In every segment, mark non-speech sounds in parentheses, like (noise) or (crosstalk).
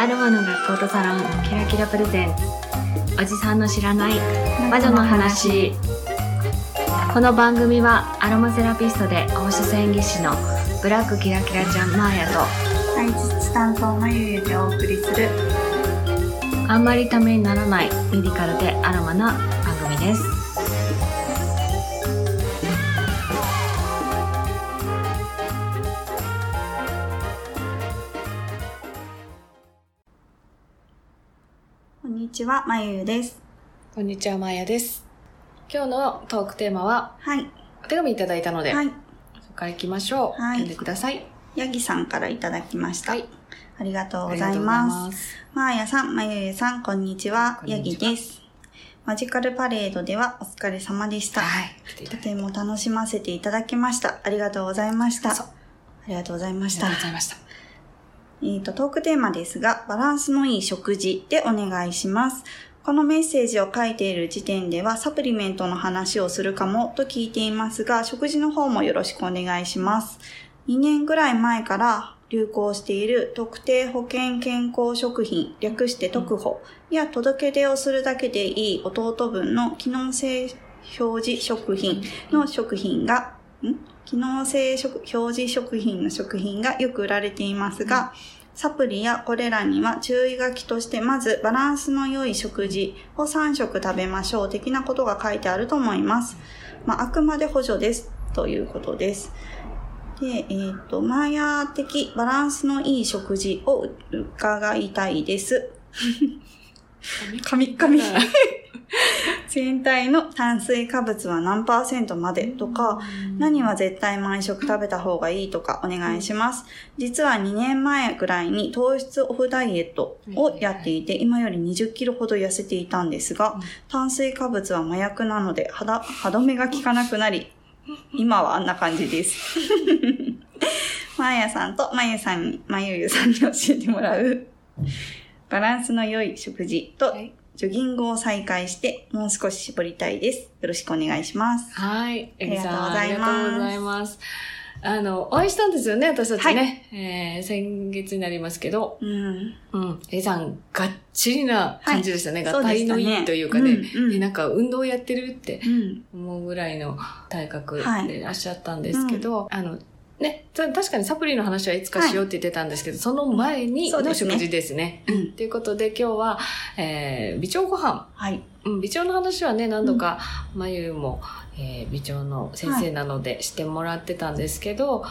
あるもの学校とサロンキラキラプレゼンツ。おじさんの知らない魔女の話。この番組はアロマセラピストで放射線技師のブラックキラキラちゃんマーヤと体質担当のゆゆでお送りする。あんまりためにならないメディカルでアロマな番組ですはまゆゆです。こんにちはマーヤです。今日のトークテーマははい。お手紙いただいたので、はい。そこから行きましょう、はい。読んでください。ヤギさんからいただきました、はい。ありがとうございます。まやさんまゆゆさんこんにちは。ヤギです。マジカルパレードではお疲れ様でした、はい。とても楽しませていただきました。ありがとうございました。ありがとうございまありがしたとうございましたえーと、トークテーマですが、バランスのいい食事でお願いします。このメッセージを書いている時点では、サプリメントの話をするかもと聞いていますが、食事の方もよろしくお願いします。2年ぐらい前から流行している特定保険健康食品、略して特保や届け出をするだけでいい弟分の機能性表示食品の食品が、ん？機能性食表示食品の食品がよく売られていますが、サプリやこれらには注意書きとしてまずバランスの良い食事を3食食べましょう的なことが書いてあると思います。まあ、あくまで補助ですということです。で、えっ、と、マーヤー的バランスのいい食事を伺いたいです。カミカミ。(laughs) 全体の炭水化物は何パーセントまでとか、何は絶対毎食食べた方がいいとかお願いします。実は2年前ぐらいに糖質オフダイエットをやっていて、今より20キロほど痩せていたんですが、炭水化物は麻薬なので、歯止めが効かなくなり、今はあんな感じです。(laughs) (laughs) まーやさんとまゆさんに、まゆゆさんに教えてもらう、バランスの良い食事とはいジョギングを再開して、もう少し絞りたいです。よろしくお願いします。はい。あありがとうりがとうごございまざいます。あの、お会いしたんですよね、私たちね。えー、先月になりますけど、うん。うん。エリさん、がっちりな感じでしたね。はいがたいのいいというかね、ねうんうんえなんか運動やってるってうん。思うぐらいの体格はいでいらっしゃったんですけど、あの、ね、た確かにサプリの話はいつかしようって言ってたんですけど、その前にの食事ですね。うん。ということで今日は、えー、微腸ご飯。はい。うん、微腸の話はね、何度か、まゆも、えー微腸の先生なのでしてもらってたんですけど、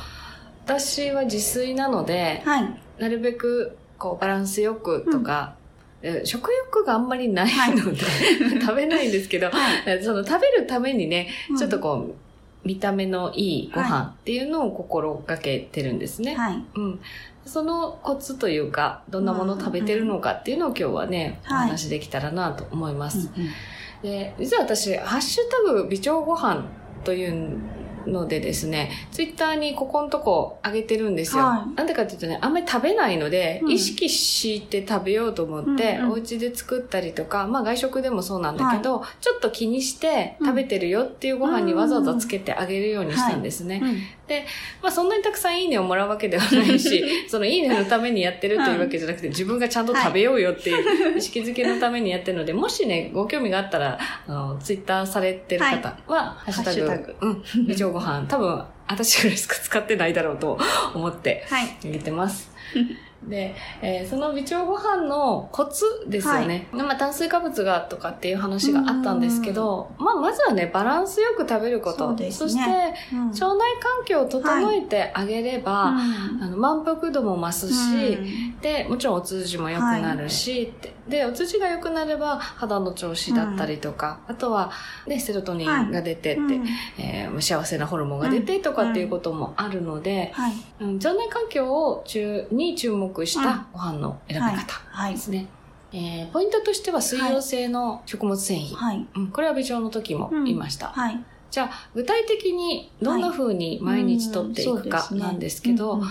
私は自炊なので、はい。なるべく、こう、バランスよくとか、えー食欲があんまりないので、(laughs) 食べないんですけど、えーその食べるためにね、ちょっとこう、見た目のいいご飯っていうのを心がけてるんですね。はい。うん。そのコツというか、どんなものを食べてるのかっていうのを今日はね、おはい話できたらなと思います。うんうんで、実は私、ハッシュタグ微腸ご飯というのでですね、ツイッターにここのとこ上げてるんですよ。はい。なんでかっていうとね、あんまり食べないので、うん。意識して食べようと思って、うんうんお家で作ったりとか、まあ外食でもそうなんだけど、ちょっと気にして食べてるよっていうご飯にわざわざつけてあげるようにしたんですね。うんまあそんなにたくさんいいねをもらうわけではないし、(laughs) そのいいねのためにやってるというわけじゃなくて、自分がちゃんと食べようよっていう意識づけのためにやってるので、もしね、ご興味があったら、あの、ツイッターされてる方は、ハッシュタグ、うん、微腸ご飯、多分、私ぐらいしか使ってないだろうと思ってはい。あげてます。(laughs) で、えーその微腸ご飯のコツですよね。まあ炭水化物がとかっていう話があったんですけど、まあまずはね、バランスよく食べること。そね。して、うん。腸内環境を整えてあげれば、うん。あの満腹度も増すし、うん。で、もちろんお通じも良くなるし、って。で、お通じが良くなれば肌の調子だったりとか、あとは、ね、セロトニンが出てって、うん。えー幸せなホルモンが出てとかっていうこともあるので、腸内環境を中に注目したご飯の選び方はいで。すね。えーポイントとしては水溶性の食物繊維。はい。うん、これは微腸の時も言いました。はい。じゃあ、具体的にどんな風に毎日取っていくかなんですけど、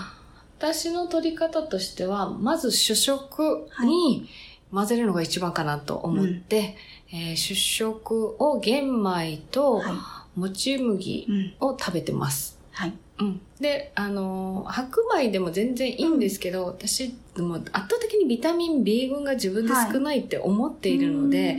私の取り方としては、まず主食に混ぜるのが一番かなと思って、えー主食を玄米とはいもち麦うん。を食べてます。はい。うん。で、あの、白米でも全然いいんですけど、私、もう圧倒的にビタミン B 群が自分で少ないって思っているので、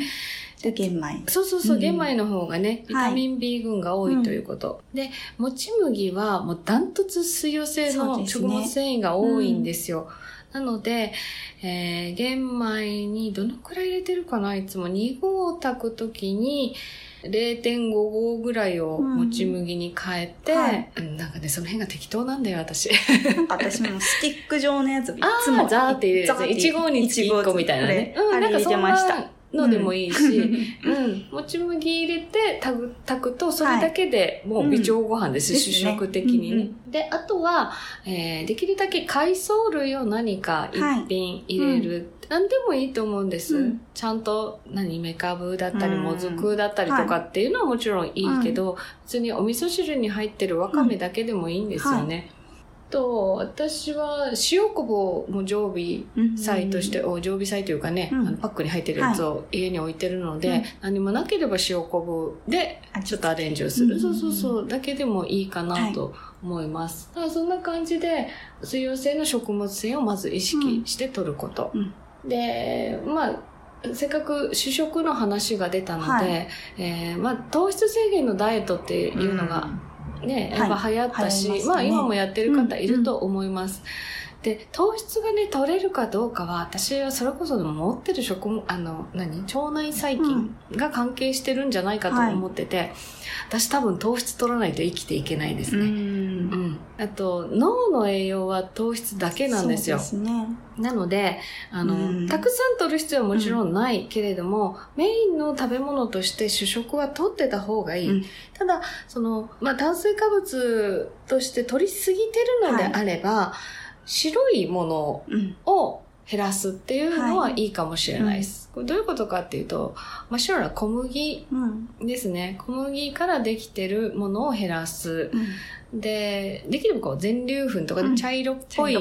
で、玄米。そうそうそう、うん玄米の方がね、ビタミン B 群が多いということ。で、もち麦はもうダントツ水溶性の食物繊維が多いんですよ。なので、えー、玄米にどのくらい入れてるかないつも2合炊くときに0.5合ぐらいをもち麦に変えて、うんはいうんなんかね、その辺が適当なんだよ、私。なんか私もスティック状のやつ、(laughs) いあつも。ーザーって入れるやつ。ザーって1合につき1個みたいなね。うん、あれ入れてました。のでもいいし、うん、もち麦入れて炊く炊くと、それだけでもう微調ご飯です、うん主食的にね。で、あとは、えーできるだけ海藻類を何か一品入れる。何でもいいと思うんです。うん。ちゃんと、何、メカブだったり、うん。もずくだったりとかっていうのはもちろんいいけど、別にお味噌汁に入ってるわかめだけでもいいんですよね。と、私は塩昆布も常備菜として、お常備菜というかね、うん。あのパックに入ってるやつを家に置いてるので、うん。何もなければ塩昆布でちょっとアレンジをする。うんそうそうそう。だけでもいいかなと思います。そんな感じで、水溶性の食物繊維をまず意識して取ること。うんで、まあ、せっかく主食の話が出たので、はい。えーまあ、糖質制限のダイエットっていうのが、ね、やっぱ流行ったし、はい。まね。まあ今もやってる方いると思います。で、糖質がね、取れるかどうかは、私はそれこそ持ってる食物、あの、何？腸内細菌が関係してるんじゃないかと思ってて、私多分糖質取らないと生きていけないですう。ね。うんん。あと、脳の栄養は糖質だけなんですよ。そうですね。なので、あの、うんたくさん取る必要はもちろんないけれども、メインの食べ物として主食は取ってた方がいい。うんただ、その、まあ、炭水化物として取りすぎてるのであれば、白いものうん。を減らすっていうのはいいかもしれないです。これどういうことかっていうと、真っ白な小麦うん。ですね。小麦からできてるものを減らす。で、できればこう全粒粉とかうん茶色っぽい。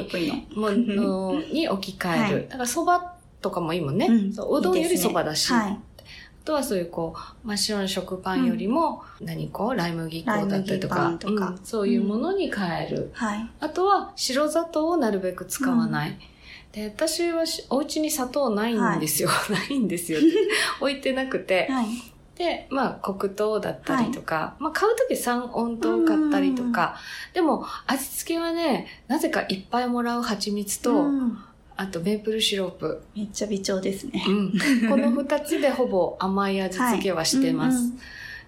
ものに置き換える。(laughs) はいだから蕎麦とかもいいもんね。うんそううどんより蕎麦だし。はい。あとはそういうこう、真っ白な食パンよりも、何こう、ライ麦粉だったりとか、とかうんそういうものに変える。はい。あとは白砂糖をなるべく使わない。で、私はしお家に砂糖ないんですよ。(laughs) ないんですよ。(laughs) 置いてなくて。はい。で、まあ、黒糖だったりとか、まあ、買うとき三温糖買ったりとか、でも、味付けはね、なぜかいっぱいもらう蜂蜜と、うんあとメープルシロップ。めっちゃ美腸ですね。うん。(laughs) この二つでほぼ甘い味付けはしてます。はいうんうん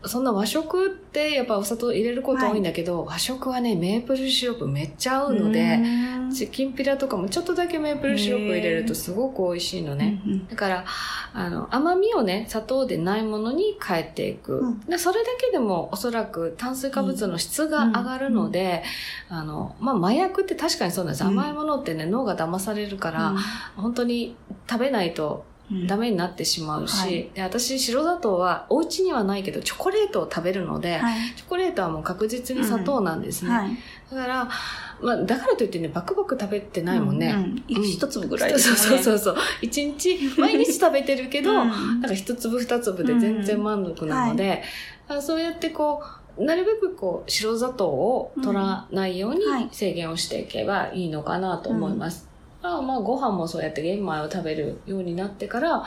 そんな和食ってやっぱお砂糖入れること多いんだけど、和食はね、メープルシロップめっちゃ合うので、うん。きんぴらとかもちょっとだけメープルシロップ入れるとすごく美味しいのね。うんうん。だから、あの、甘みをね、砂糖でないものに変えていく。うん。でそれだけでもおそらく炭水化物の質が上がるので、あの、まあ、麻薬って確かにそうなんです。うん。甘いものってね、脳が騙されるから、本当に食べないとうんダメになってしまうし、はいで私白砂糖はお家にはないけどチョコレートを食べるので、はい。チョコレートはもう確実に砂糖なんですね。はい。だから、まあ、だからといってね、バクバク食べてないもんね。うんうん一粒ぐらいそうですよね。そうそうそう。一日、毎日食べてるけど、うんなんか一粒二粒で全然満足なので、あそうやってこう、なるべくこう、白砂糖を取らないようにうんはい制限をしていけばいいのかなと思います。まあまあ、ご飯もそうやって玄米を食べるようになってから、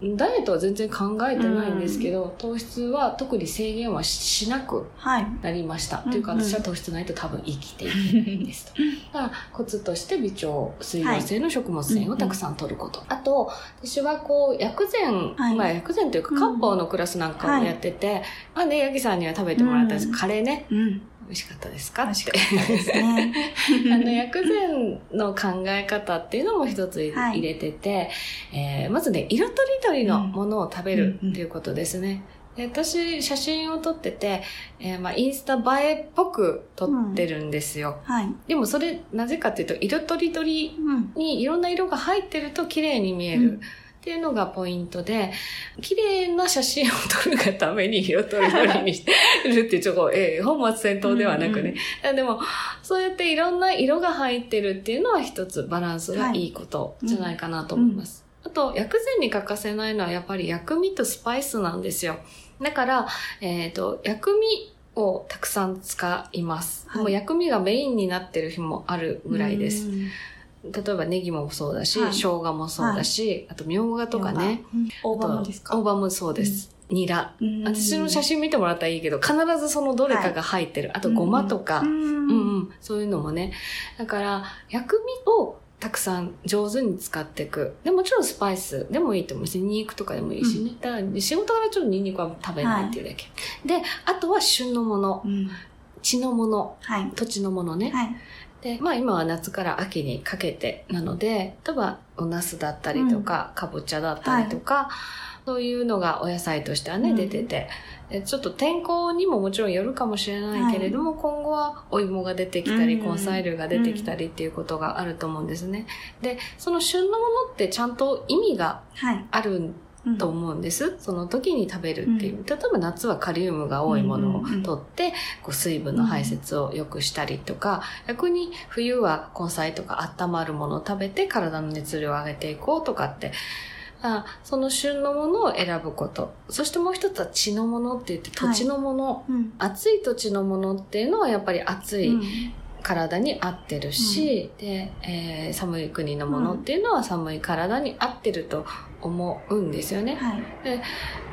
ダイエットは全然考えてないんですけど、糖質は特に制限はしなくはい。なりました。うんというか、うん私は糖質ないと多分生きていけないんですと。だから、コツとして微腸、水溶性の食物繊維をたくさん取ること。あと、私はこう、薬膳、はいまあ薬膳というか、漢方のクラスなんかをやってて、まあね、ヤギさんには食べてもらったんです、うんカレーね。うん。美味しかったですか？って。(laughs) あの、薬膳の考え方っていうのも一つはい入れてて、えーまずね、色とりどりのものを食べるっていうことですね。で私、写真を撮ってて、えーまあ、インスタ映えっぽく撮ってるんですよ。はい。でもそれ、なぜかっていうと、色とりどりうん。にいろんな色が入ってると綺麗に見える。うんっていうのがポイントで、綺麗な写真を撮るがために色とりどりにしてるっていう、ちょっと、(laughs) えー本末転倒ではなくね。でも、そうやっていろんな色が入ってるっていうのは一つバランスがいいことじゃないかなと思います。あと、薬膳に欠かせないのはやっぱり薬味とスパイスなんですよ。だから、えっ、と、薬味をたくさん使います。はいもう薬味がメインになってる日もあるぐらいです。うん。例えばネギもそうだし、はい生姜もそうだし、あとみょうがとかね。うん。大葉もですか？大葉もそうです。ニラ。うん私の写真見てもらったらいいけど、必ずそのどれかが入ってる。あとごまとか、うんうんうん、そういうのもね。だから、薬味をたくさん上手に使っていく。でもちろんスパイスでもいいと思うし、ニンニクとかでもいいしね。だから仕事からちょっとニンニクは食べないっていうだけ。で、あとは旬のもの、うん。地のもの、はい。土地のものね。はい。で、まあ今は夏から秋にかけてなので、例えばお茄子だったりとか、かぼちゃだったりとか、そういうのがお野菜としてはね、うん。出てて、でちょっと天候にももちろんよるかもしれないけれども、今後はお芋が出てきたり、うん。根菜類が出てきたりっていうことがあると思うんですね。で、その旬のものってちゃんと意味がはい。あるうんと思うんです。その時に食べるっていう。例えば夏はカリウムが多いものを取って、こう水分の排泄を良くしたりとか、逆に冬は根菜とか温まるものを食べて体の熱量を上げていこうとかって、あその旬のものを選ぶこと。そしてもう一つは地のものって言って土地のもの。うん。暑い土地のものっていうのはやっぱり暑いうん体に合ってるし、で、えー寒い国のものっていうのは寒い体に合ってると思うんですよね。はい。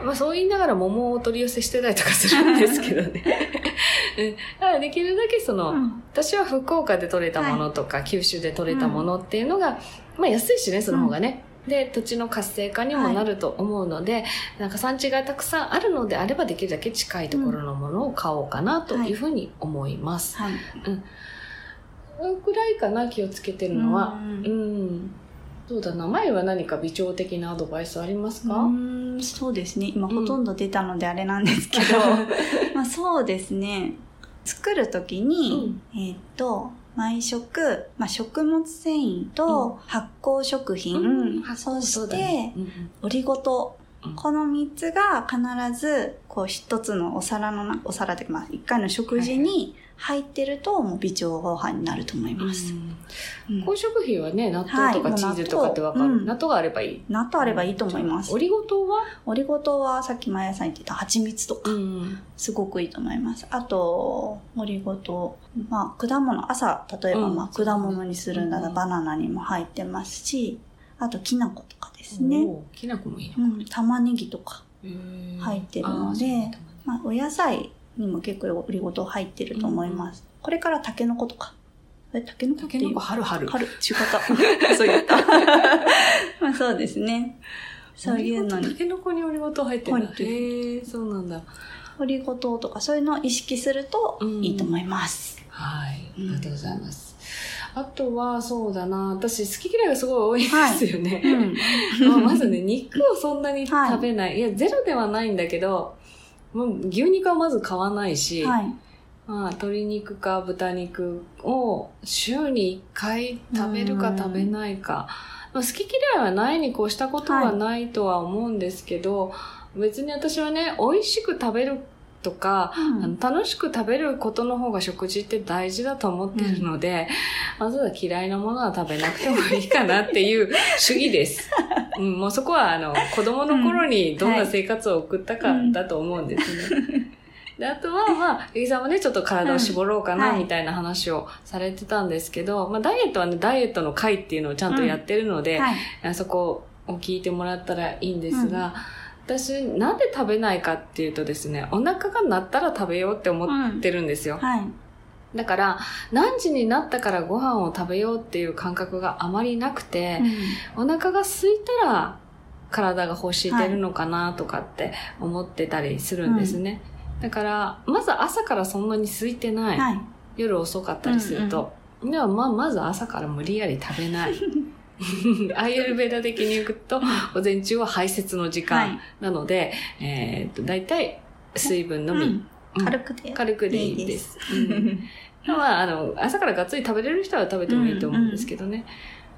まあそう言いながら桃をお取り寄せしてたりとかするんですけどね。(laughs) うんだからできるだけその、うん私は福岡で採れたものとか、九州で採れたものっていうのが、まあ安いしね、その方がね。で、土地の活性化にもなると思うので、なんか産地がたくさんあるのであればできるだけ近いところのものを買おうかなというふうに思います。はい。このくらいかな、気をつけてるのは。うんうん。そうだな。前は何か微調的なアドバイスありますか、うーんそうですね。今うん。ほとんど出たのであれなんですけど、(laughs) まあそうですね。作る時に、えーっと毎食、まあ、食物繊維と発酵食品、うん。そして、オリゴ糖。うんこの3つが必ずこう一つのお皿のなお皿というか、まあ、1回の食事に入ってるともう微調ご飯になると思います、うん高食品はね、納豆とかはいチーズとかってわかる。うん納豆があればいい。納豆あればいいと思いますオリゴ糖は？オリゴ糖はさっきマヤさん言ってた蜂蜜とかん。すごくいいと思います。あと、オリゴ糖。まあ、果物、朝、例えば、うんまあ、果物にするならうんバナナにも入ってますし、あと、きな粉とかですね。きな粉もいいの。うん、玉ねぎとか。入入ってるのでまあ、お野菜にも結構オリゴ糖入ってると思います。これからタケノコとか。え、タケノコっていう？春春。春、違った。(laughs) そう言った。(laughs) まあ、そうですね。そういうのに。たけのこにオリゴ糖入ってるんだ。へえ、そうなんだ。オリゴ糖とかそういうのを意識するといいと思います。はい。あうんりがとうございます。あとは、そうだな。私、好き嫌いがすごい多いんですよね。うん。(laughs) まずね、肉をそんなに食べない。い、や、ゼロではないんだけど、もう牛肉はまず買わないし、はい。まあ、鶏肉か豚肉を週に1回食べるかうん食べないか。まあ、好き嫌いはないに越したことはないとは思うんですけど、別に私はね、美味しく食べるとか、あの楽しく食べることの方が食事って大事だと思ってるので、まずは嫌いなものは食べなくてもいいかなっていう主義です。(laughs) うん、もうそこはあの子供の頃にどんな生活を送ったかだと思うんですね。で、あとは、まあ、ゆきさんもね、ちょっと体を絞ろうかな、うんはい。みたいな話をされてたんですけど、まあ、ダイエットはね、ダイエットの会っていうのをちゃんとやってるので、はい。あそこを聞いてもらったらいいんですが、私、なんで食べないかっていうとですね、お腹が鳴ったら食べようって思ってるんですよ。はい。だから、何時になったからご飯を食べようっていう感覚があまりなくて、お腹が空いたら体が欲してるのかなとかって思ってたりするんですね。だから、まず朝からそんなに空いてない。はい。夜遅かったりすると。では、まあ、まず朝から無理やり食べない。(laughs) (laughs) アイエルベーダ的に行くと、午前中は排泄の時間はい。なので、えーっと、大体水分のみ、うん軽くで。軽くでいいです。うんまあ、あの、朝からがっつり食べれる人は食べてもいいと思うんですけどね。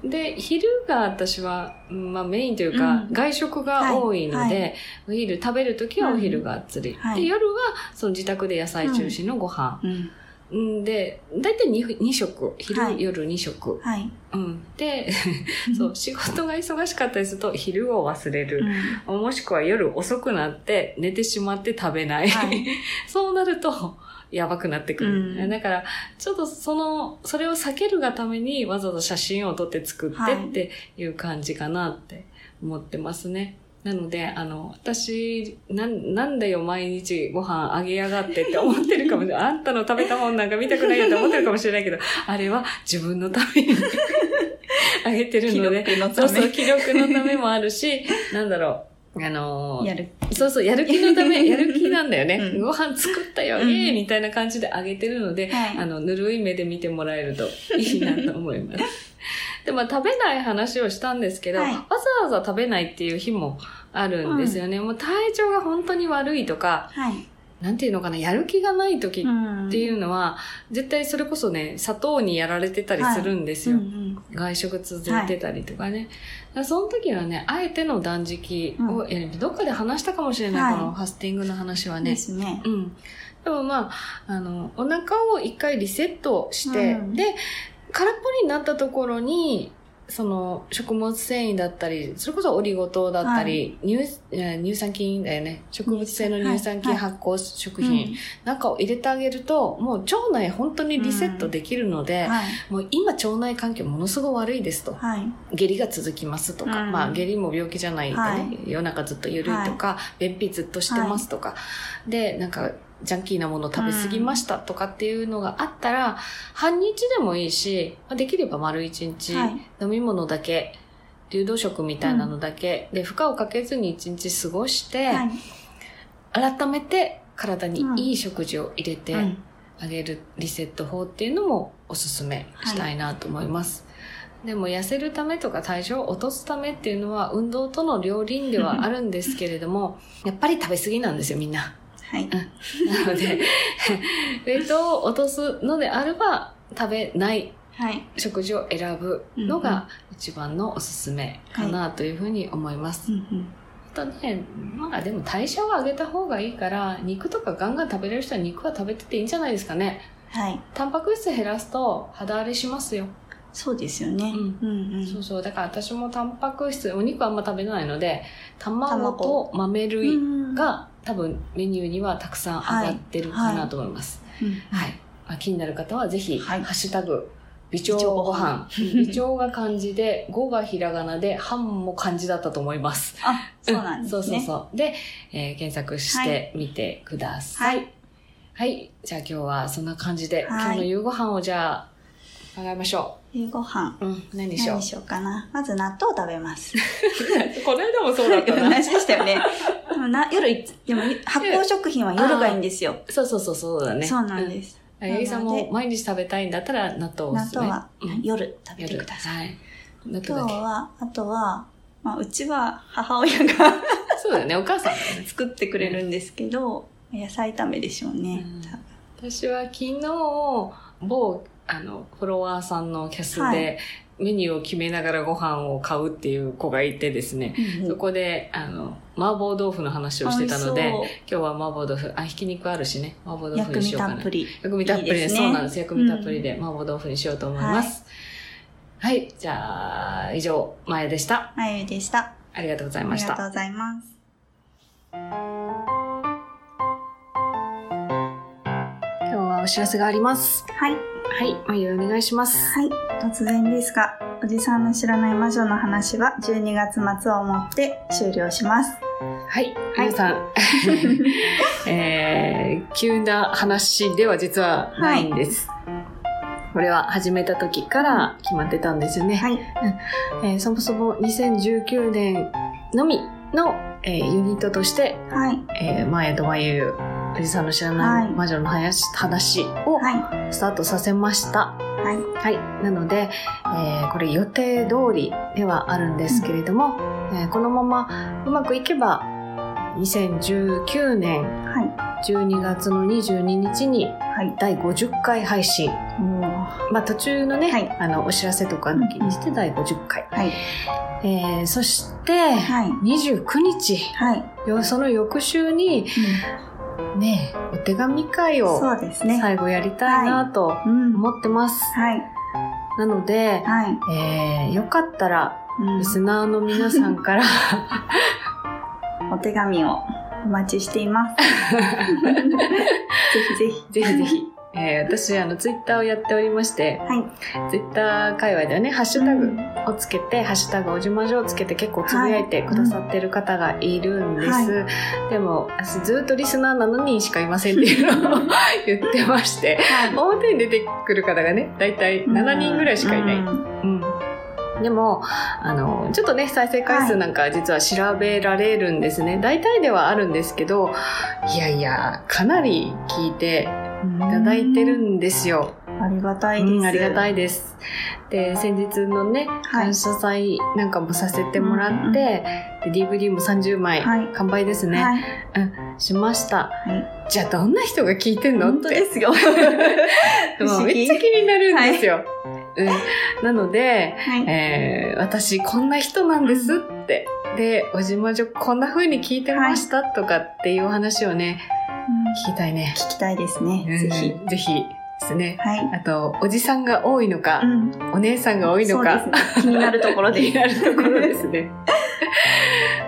で、昼が私は、うんまあメインというか、うん外食が多いので、はいはいお昼食べるときはお昼がっつり。はいで、夜はその自宅で野菜中心のご飯。うん。うん、で、だいたい 2, 2食。昼、はい夜2食。はい。うん。で、(laughs) そう、仕事が忙しかったりすると昼を忘れる。もしくは夜遅くなって寝てしまって食べない。はい (laughs) そうなると、やばくなってくる。うんだから、ちょっとその、それを避けるがためにわざわざ写真を撮って作ってっていう感じかなって思ってますね。なので、あの、私、なん、なんだよ、毎日ご飯あげやがってって思ってるかもしれない。(laughs) あんたの食べたもんなんか見たくないよって思ってるかもしれないけど、あれは自分のために (laughs) あげてるので、のそうそう、記録のためもあるし、なんだろう、あのやる。そうそう、やる気のため、(laughs) やる気なんだよね。うんご飯作ったよ、うんイエーイみたいな感じであげてるので、はいあの、ぬるい目で見てもらえるといいなと思います。で、まあ、食べない話をしたんですけど、はいわざわざ食べないっていう日もあるんですよね。もう体調が本当に悪いとか、はい。なんていうのかな、やる気がない時んっていうのは、絶対それこそね、砂糖にやられてたりするんですよ。うんうん外食続いてたりとかね。だからその時はね、あえての断食をやる。どっかで話したかもしれない、はいこのファスティングの話はでね。すね。うん。でもまあ、あの、お腹を一回リセットして、うんで、空っぽになったところに、その食物繊維だったり、それこそオリゴ糖だったり、乳えー乳酸菌だよね。植物性の乳酸菌はい。発酵食品なんかを入れてあげると、もう腸内本当にリセットできるので、はい。もう今腸内環境ものすごい悪いですと。はい。下痢が続きますとか、うん。まあ下痢も病気じゃないんでね、はい。夜中ずっと緩いとか、便秘ずっとしてますとか、で、なんか、ジャンキーなもの食べ過ぎましたとかっていうのがあったら、半日でもいいし、まあできれば丸一日、はい飲み物だけ、流動食みたいなのだけ、で、負荷をかけずに一日過ごして、はい。改めて体にいい食事を入れて、うんあげるリセット法っていうのもおすすめしたいなと思います。でも痩せるためとか体重を落とすためっていうのは運動との両輪ではあるんですけれども、やっぱり食べ過ぎなんですよみんな。はい。なので、ウェイトを落とすのであれば食べないはい。食事を選ぶのが一番のおすすめかなというふうに思います。うんうんあとね、まあでも代謝を上げた方がいいから、肉とかガンガン食べれる人は肉は食べてていいんじゃないですかね。はい。タンパク質減らすと肌荒れしますよ。そうですよね。うんうんうんそうそう。だから私もタンパク質、お肉あんま食べないので、卵と豆類うんが多分メニューにはたくさん上がってるかなと思います。うんはい。まあ、気になる方はぜひ、はいハッシュタグ、微腸微腸ご飯。微腸が漢字で、語がひらがなで、半も漢字だったと思います。あ、そうなんですね。そうそうそう。で、えー検索してみてください。はい。はい。じゃあ今日はそんな感じで、はい今日の夕ご飯をじゃあ、考えましょ夕ご飯。う。うん、何にしよう？何に。しようかな。まず納豆を食べます。(laughs) この間もそうだった同な。じでしたよね。(laughs) でもな夜でも発酵食品は夜がいいんですよ。そうそうそう、そうだね。そうなんです。うん。あ八木さんも毎日食べたいんだったら納豆をおすすめ。納豆はうん夜食べて夜ください。はい。納今日。は、あとは、まあ、うちは母親が (laughs) そうだよね、お母さんね。作ってくれるんですけど、野菜炒めでしょうね。うん私は昨日、某、あの、フォロワーさんのキャスはで、メニューを決めながらご飯を買うっていう子がいてですね、うんそこで、あの、麻婆豆腐の話をしてたので今日は麻婆豆腐、あ、ひき肉あるしね、麻婆豆腐薬味にしようかな。たっぷり。薬味たっぷりで、いいですねそうなんです。薬味たっぷりで、麻婆豆腐にしようと思います。はい、じゃあ、以上、まやでした。あゆでした。ありがとうございあました。りがとうございます。今日はお知らせがあります。はい。はい、まゆお願いします。はい。突然ですが、おじさんの知らない魔女の話は12月末をもって終了します。はい、はい皆さん、(laughs) えー、急な話では実はないんです。これは始めた時から決まってたんですよね。はい。えーそもそも2019年のみの、えーユニットとして、はい。えー、前とまゆおじさんの知らないはい魔女の話話をはい。スタートさせました。はい。はい。なので、えーこれ予定通りではあるんですけれども、えーこのままうまくいけば、2019年は12月の22日にい。はい。第50回配信。もう、まあ途中のね、はいあの、お知らせとか抜きにして第50回。はい。えーそして、はい。29日、はい。よその翌週に、ね、お手紙会を。最後やりたいなとうん。思ってます。はい。なので、はい。えーよかったら、うんリスナーの皆さんから、(laughs) お手紙を。お待ちしています。(laughs) ぜひぜひ。ぜひぜひ。えー私、あの、ツイッターをやっておりまして、はい。ツイッター界隈ではね、ハッシュタグをつけて、ハッシュタグおじまじょをつけて結構つぶやいてくださってる方がいるんです。でも、私ずっとリスナー7人しかいませんっていうのを (laughs) 言ってまして、はい。表に出てくる方がね、だいたい7人ぐらいしかいない。うんうん。でも、あの、ちょっとね、再生回数なんか実は調べられるんですね。大体ではあるんですけど、いやいや、かなり聞いていただいてるんですよ。ありがたいです。うん、ありがたい。いです。で、先日のね、はい感謝祭なんかもさせてもらうんうんって、で DVD も30枚、はい完売ですね、はい。しました。はい。じゃあどんな人が聞いてんの？っ本当て。ですよ。(laughs) 不もめっちゃ気になるんですよ。うん、なので、はい。えー私こんな人なんですって。で、おじまじょこんな風に聞いてましたとかっていうお話をね、聞きたいね。聞きたいですね。うんぜひ。ぜひですね。はい。あと、おじさんが多いのか、ん。お姉さんが多いのか。気になるところで。(laughs) 気になるところですね。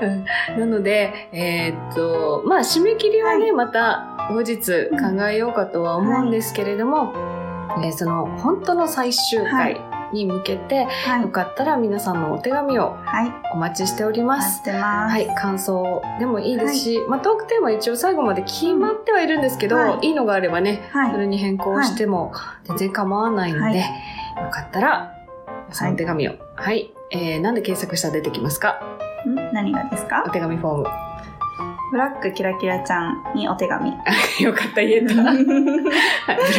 うんなので、えーっと、まあ、締め切りはね、はまた後日考えようかとは思うんですけれども、えーその、本当の最終回に向けて、はいよ。かったら皆さんのお手紙をはい。お待ちしております。待ってます。はい、感想でもいいですし、まあ、トークテーマ一応最後まで決まってはいるんですけど、はいい、いのがあればね、はいそれに変更しても全然構わないんで、はいよかったら、そのお手紙を。はい。えー、なんで検索したら出てきますか？ん？何がですか？お手紙フォーム。ブラックキラキラちゃんにお手紙。(laughs) よかった、言えた。(laughs) はい、ブラ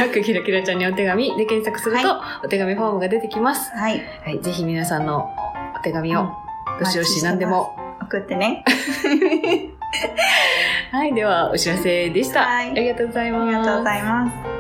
ックキラキラちゃんにお手紙で検索すると、お手紙フォームが出てきます。はい。はい、ぜひ皆さんのお手紙を、うんどしどし何でも。送ってね。(laughs) はい、ではお知らせでした。はいありがとうございます。ありがとうございます。